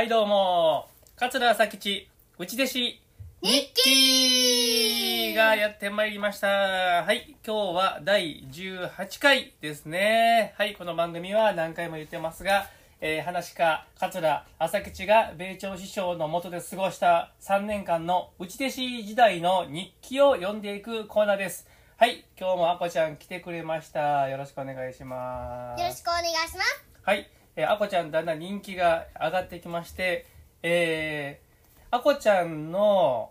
はいどうも桂佐吉内弟子日記がやってまいりました。はい今日は第18回ですね。はいこの番組は何回も言ってますがえー、話家桂朝吉が米朝師匠の下で過ごした3年間の内弟子時代の日記を読んでいくコーナーです。はい今日もあこちゃん来てくれました。よろしくお願いします。よろしくお願いします。はいえー、あこちゃんだんだん人気が上がってきまして、えー、あこちゃんの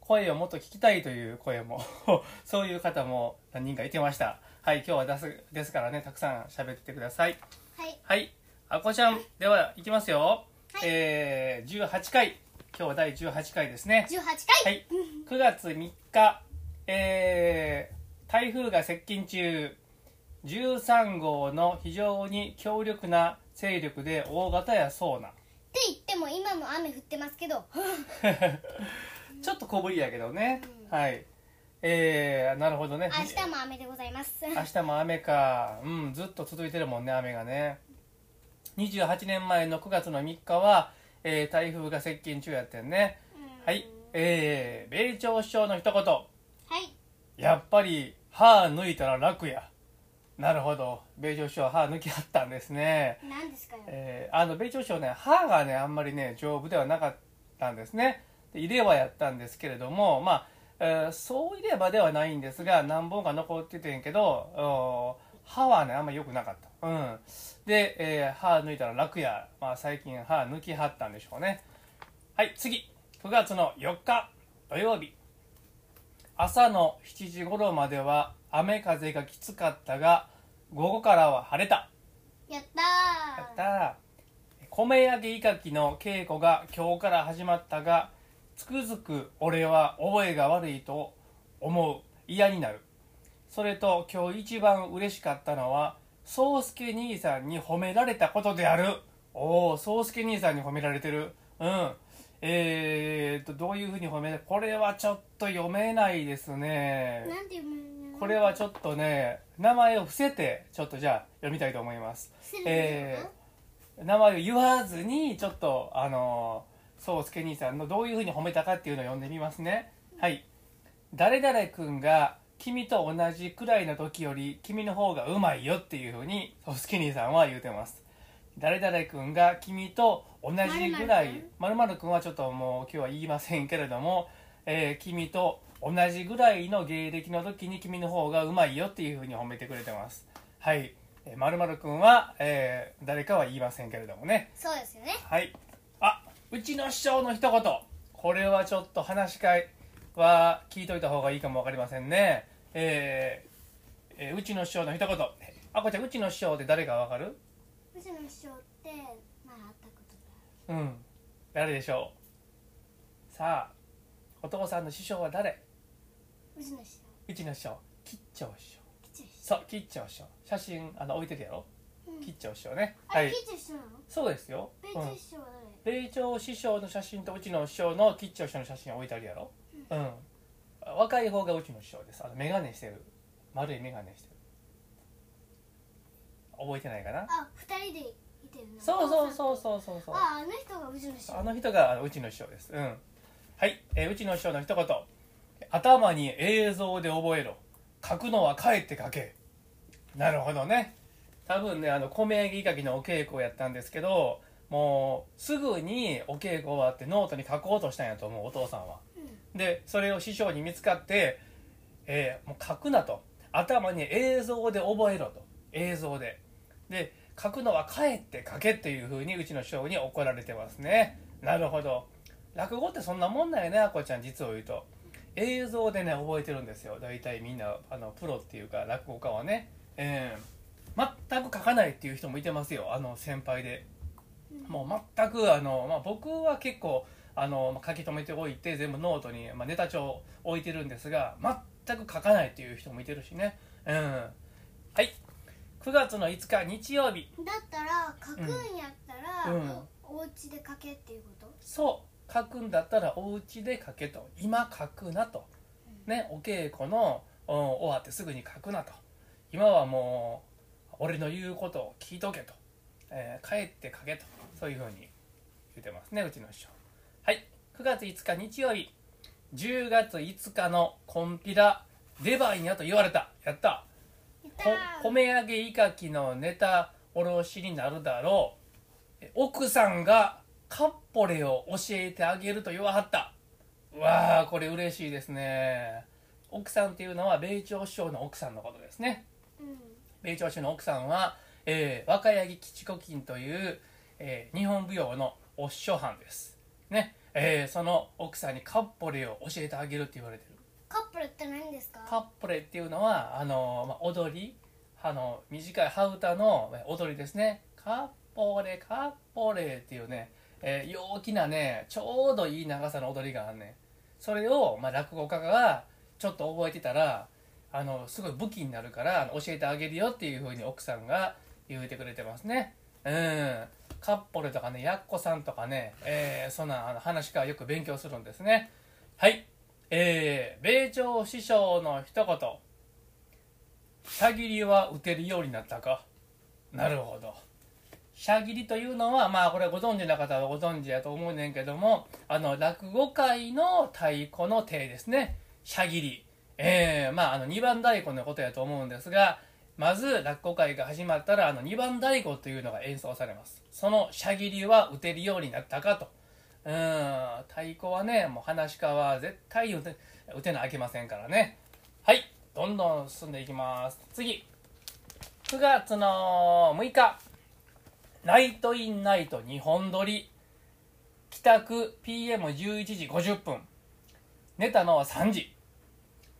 声をもっと聞きたいという声も そういう方も何人かいてました。はい、今日はですですからね、たくさん喋ってください。はい。はい、あこちゃん、では、いきますよ。はい、えー、18回。今日は第18回ですね。18回はい。9月3日、えー、台風が接近中、13号の非常に強力な勢力で大型やそうな。って言っても今も雨降ってますけど。ちょっと小ぶりやけどね、うん、はい。えー、なるほどね。明日も雨でございます。明日も雨か。うんずっと続いてるもんね雨がね。28年前の9月の3日は、えー、台風が接近中やってんね。はい。えー、米朝首相の一言。はい。やっぱり歯抜いたら楽やなるほど。米朝首相は歯抜きはったんですね。何ですかよ、えー、あの米朝首相ね歯がねあんまりね丈夫ではなかったんですね。で入れ歯やったんですけれどもまあ、えー、そう入れ歯ではないんですが何本か残っててんけど歯はねあんまり良くなかった。うん。で、えー、歯抜いたら楽や、まあ、最近歯抜きはったんでしょうね。はい次。9月の4日土曜日。朝の7時頃までは雨風がきつかったが午後からは晴れた。やったやった米焼きいかきの稽古が今日から始まったがつくづく俺は覚えが悪いと思う嫌になる。それと今日一番嬉しかったのは宗介兄さんに褒められたことである。おお宗介兄さんに褒められてる。うん。えーとどういうふうに褒めこれはちょっと読めないですね。なんて読むこれはちょっとね名前を伏せてちょっとじゃあ読みたいと思います。えー、名前を言わずにちょっとあの宗介兄さんのどういうふうに褒めたかっていうのを読んでみますね。はい。誰々君が君と同じくらいの時より君の方がうまいよっていうふうに宗介兄さんは言うてます。誰々君が君と同じぐらいまる君はちょっともう今日は言いませんけれども、えー、君と同じぐらいの芸歴の時に君の方がうまいよっていうふうに褒めてくれてます。はい。まるまるくんは、えー、誰かは言いませんけれどもね。そうですよね。はい。あうちの師匠の一言。これはちょっと話し会は聞いといた方がいいかも分かりませんね。えー、えー、うちの師匠の一言。あこちゃんうちの師匠って誰か分かる？うちの師匠ってまあ会ったことがうん。誰でしょう？さあお父さんの師匠は誰？うちの師匠。うちの師匠。吉兆師匠。そう吉兆師匠。写真あの置いてるやろ、うん、吉兆師匠ね。はい。吉祥師匠なの？そうですよ。米朝師匠は誰、米朝師匠の写真とうちの師匠の吉兆師匠の写真置いてあるやろ？うん、若い方がうちの師匠です。あの眼鏡してる。丸い眼鏡してる。覚えてないかな？あ二人でいてるなそうそうそうそうそうそう。ああの人がうちの師匠。あの人がうちの師匠です。うんはい、えー、うちの師匠の一言。頭に映像で覚えろ。書くのは帰って書け。なるほどね。多分ねあの米焼きかきのお稽古をやったんですけどもうすぐにお稽古終わってノートに書こうとしたんやと思うお父さんは、うん、でそれを師匠に見つかって「えー、もう書くな」と。頭に映像で覚えろと。映像で。で書くのは帰って書けっていうふうにうちの師匠に怒られてますね。なるほど落語ってそんなもんなんやねあこちゃん実を言うと。映像でね覚えてるんですよ。大体みんなあのプロっていうか落語家はね、えー、全く書かないっていう人もいてますよ。あの先輩で。もう全くあの、まあ、僕は結構あの書き留めておいて全部ノートに、まあ、ネタ帳置いてるんですが全く書かないっていう人もいてるしね。うんはい。9月の5日日曜日。だったら書くんやったら、うん、お家で書けっていうこと？そう書くんだったらお家で書けと。今書くなと、ね、お稽古の終わってすぐに書くなと。今はもう俺の言うことを聞いとけと、えー、帰って書けと。そういうふうに言ってますねうちの師匠。はい。9月5日日曜日。10月5日のコンピラ出番やと言われた。やった。こ米揚げいかきのネタおろしになるだろう。奥さんがカッポレを教えてあげると言わはった。うわーこれ嬉しいですね。奥さんっていうのは米朝首相の奥さんのことですね、うん、米朝首相の奥さんは、えー、若柳吉子金という、えー、日本舞踊のお師匠藩です。ね。えー、その奥さんにカッポレを教えてあげるって言われてる。カッポレって何ですか？カッポレっていうのはあの、まあ、踊り。あの短い羽歌の踊りですね。カッポレカッポレっていうね、えー、陽気なねちょうどいい長さの踊りがあんねん。それを、まあ、落語家がちょっと覚えてたらあのすごい武器になるから教えてあげるよっていうふうに奥さんが言うてくれてますね。うん。カッポレとかねやっこさんとかね、えー、そんなあの話からよく勉強するんですね。はい。えー、米朝師匠の一言射切りは打てるようになったか？なるほど。射切りというのはまあこれご存知の方はご存知やと思うねんけどもあの落語界の太鼓の手ですね。射切り。えー、まああの2番太鼓のことやと思うんですがまず落語会が始まったらあの2番太鼓というのが演奏されます。その射切りは打てるようになったかと。うん太鼓はねもう話し家は絶対打て打てなあきませんからね。はいどんどん進んでいきます。次。9月の6日。ナイトインナイト2本撮り。帰宅 PM11 時50分。寝たのは3時。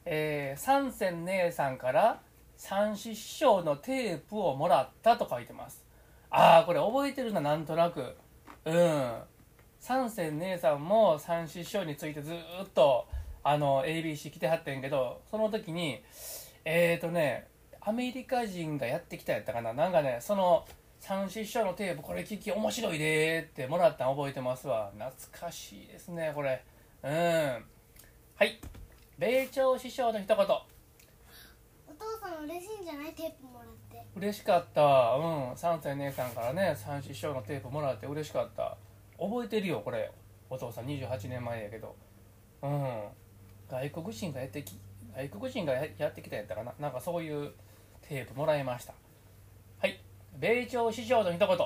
えー、三線姉さんから三師匠のテープをもらったと書いてます。ああこれ覚えてるななんとなく。うん。三線姉さんも三師匠についてずっとあの ABC 来てはってんけどその時にえっ、ー、とねアメリカ人がやってきたやったかな。なんかねその三師匠のテープこれ聞き面白いでってもらったん覚えてますわ。懐かしいですねこれ。うん。はい。米朝師匠の一言。父さん嬉しいんじゃない？テープもらって。嬉しかった。うん。3歳姉さんからね三師匠のテープもらって嬉しかった。覚えてるよこれ。お父さん28年前やけど。うん。外国人がやってき外国人がやってきたやったかな。なんかそういうテープもらいました。はい米朝師匠の一言。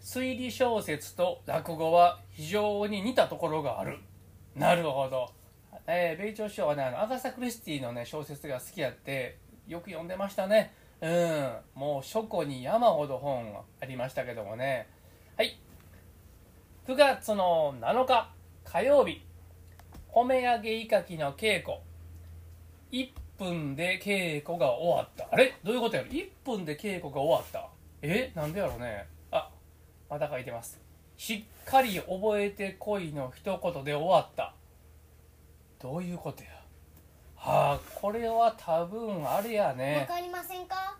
推理小説と落語は非常に似たところがある。なるほど。えー、米朝師匠はねあのアガサ・クリスティのね小説が好きやってよく読んでましたね。うん。もう書庫に山ほど本ありましたけどもね。はい。9月の7日火曜日。米揚げいかきの稽古。1分で稽古が終わった。あれ？どういうことやろ？1分で稽古が終わった。えなんでやろうね。あまた書いてます。しっかり覚えてこいの一言で終わった。どういうことや。はあこれは多分あれやね。わかりませんか？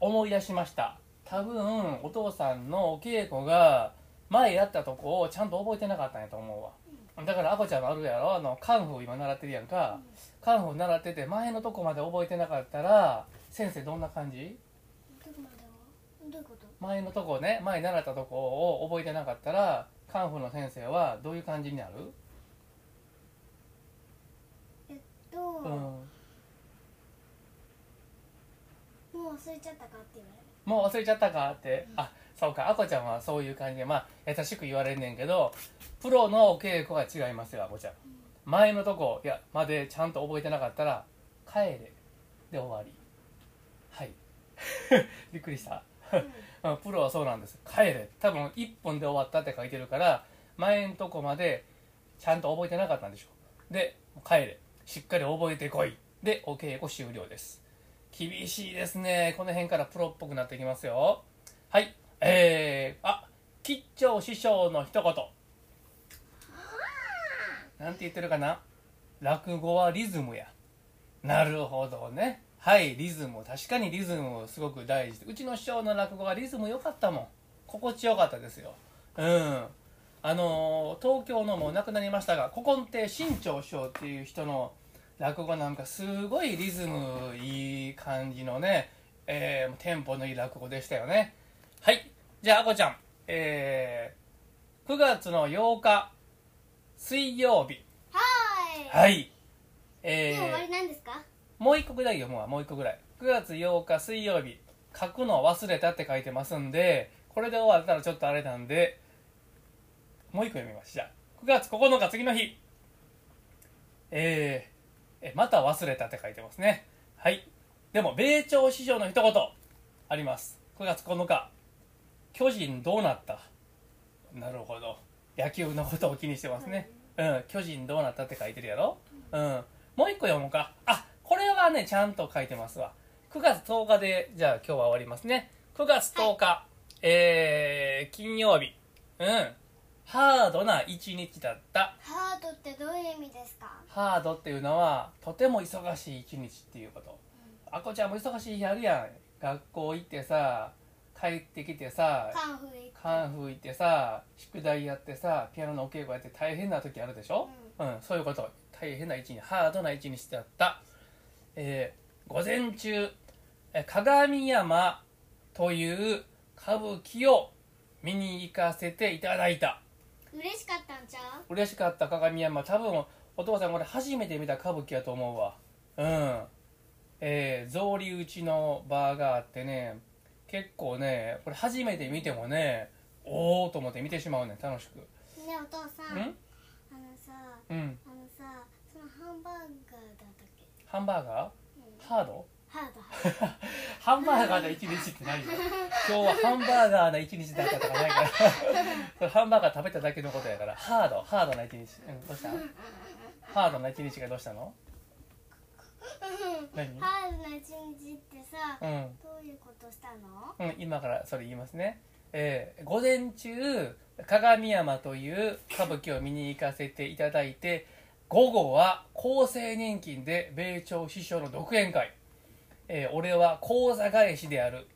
思い出しました。多分お父さんのお稽古が前やったとこをちゃんと覚えてなかったんやと思うわ、うん、だからあこちゃんのあるやろ？あのカンフー今習ってるやんか、うん、カンフー習ってて前のとこまで覚えてなかったら先生どんな感じ？前のとこね前習ったとこを覚えてなかったらカンフーの先生はどういう感じになる？と、うん、もう忘れちゃったかって言われる。もう忘れちゃったかって、うん、あそうかあこちゃんはそういう感じでまあ優しく言われんねんけどプロのお稽古は違いますよあこちゃん、うん、前のとこいやまでちゃんと覚えてなかったら帰れ。で終わり。はい。びっくりした、うん、プロはそうなんです。帰れ。多分1本で終わったって書いてるから前のとこまでちゃんと覚えてなかったんでしょう。で帰れ。しっかり覚えてこい。でお稽古終了です。厳しいですね。この辺からプロっぽくなってきますよ。はい。えー、あ吉兆師匠の一言。なんて言ってるかな？落語はリズムや。なるほどね。はいリズム。確かにリズムすごく大事。うちの師匠の落語はリズム良かったもん。心地よかったですよ。うん。あの東京のもう亡くなりましたが古今亭新潮師匠っていう人の落語なんかすごいリズムいい感じのね、えー、テンポのいい落語でしたよね。はい。じゃああこちゃん、えー、9月の8日水曜日。はい。はい。えもう終わりー、なんですか？もう一個ぐらい読むわもう一個ぐらい。9月8日水曜日。書くの忘れたって書いてますんでこれで終わったらちょっとあれなんでもう一個読みます。じゃあ9月9日次の日。えー、えまた忘れたって書いてますね。はい。でも米朝師匠の一言。あります。9月9日。巨人どうなった？なるほど。野球のことを気にしてますね。うん。巨人どうなったって書いてるやろ？うん。もう一個読もうか。あこれはねちゃんと書いてますわ。9月10日でじゃあ今日は終わりますね。9月10日、えー、金曜日。うん。ハードな一日だった。ハードってどういう意味ですか？ハードっていうのはとても忙しい一日っていうこと。あこちゃんも忙しい日あるやん。学校行ってさ帰ってきてさカンフーカンフー行ってさ宿題やってさピアノのお稽古やって大変な時あるでしょ、うんそういうこと。大変な一日ハードな一日だった、えー午前中えー鏡山という歌舞伎を見に行かせていただいた。嬉しかったんちゃう？嬉しかった鏡山。多分お父さんこれ初めて見た歌舞伎やと思うわ。うん。えー、草履打ちのバーがあってね結構ねこれ初めて見てもねおおと思って見てしまうね楽しく。ねえお父さん。うん？あのさうん。あのさそのハンバーガーだったハンバーガー？うん。ハード？ハード。ハンバーガーの一日って何？よ今日はハンバーガーの一日だったとかないから。ハンバーガー食べただけのことやから。ハード？ハードな一日。うんどうした？ハードな一日がどうしたの？何？ハードな一日ってさうん。どういうことしたの？うん、今からそれ言いますね、えー午前中鏡山という歌舞伎を見に行かせていただいて午後は厚生年金で米朝師匠の独演会、えー俺は講座返しである。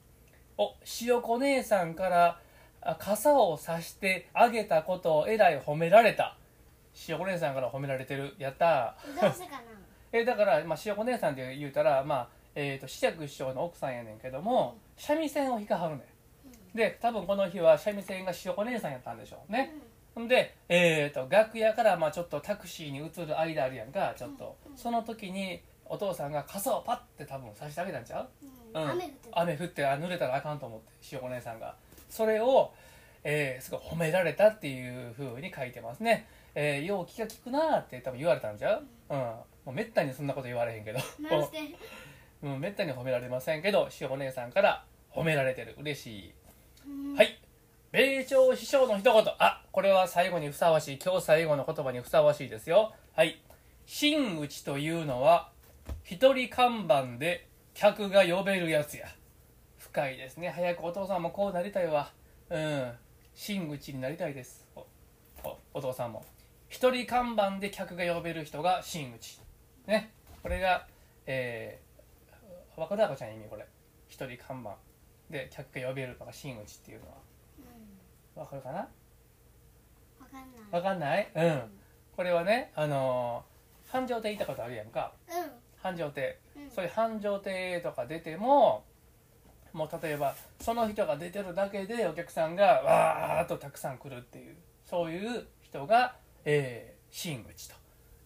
お塩子姉さんからあ傘を差してあげたことをえらい褒められた。塩子姉さんから褒められてる。やったー。どうしてかな？えだから、まあ、塩子姉さんって言うたら、まあえー、と紫尺師匠の奥さんやねんけども、三味線を弾かはるねん。で多分この日は三味線が塩子姉さんやったんでしょうね、ほんで、えー、と楽屋からまあちょっとタクシーに移る間あるやんかちょっと、その時にお父さんが傘をパッて多分差してあげたんちゃう？うん。うん。雨降ってた。雨降ってあ濡れたらあかんと思って塩子姉さんが。それを、えーすごい褒められたっていうふうに書いてますね、えーよう気が利くなーって多分言われたんちゃう、うん、もうめったにそんなこと言われへんけど。マジでうん、めったに褒められませんけど塩お姉さんから褒められてる。嬉しい、うん。はい。米朝師匠の一言。あこれは最後にふさわしい今日最後の言葉にふさわしいですよ。はい。真打ちというのは一人看板で客が呼べるやつや。深いですね。早くお父さんもこうなりたいわ。うん。真打ちになりたいです。おおお父さんも。一人看板で客が呼べる人が真打ち。ね。これがえー、若田子ちゃん意味これ。一人看板で客が呼べるのが真打ちっていうのは。うん。わかるかな？わかんない。わかんない？うん。これはねあのー繁盛亭行ったことあるやんか。う繁盛亭。んうん。そういう繁盛亭とか出てももう例えばその人が出てるだけでお客さんがわーっとたくさん来るっていうそういう人が、えー、真打ちと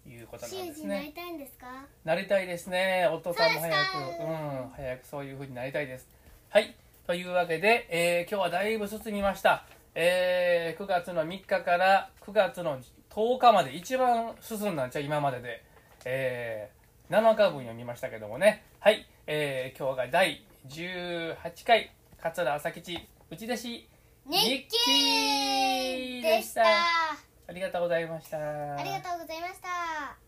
いうことなんですね。なりたいんですか？なりたいですね。お父さんも早く。そうん。早くそういう風になりたいです。はい。というわけで、えー今日はだいぶ進みました、えー9月の3日から9月の10日まで一番進んだんちゃう今までで、えー7日分読みましたけどもね。はい、えー今日が第18回桂朝吉。内弟子。日記記でした。ありがとうございました。ありがとうございました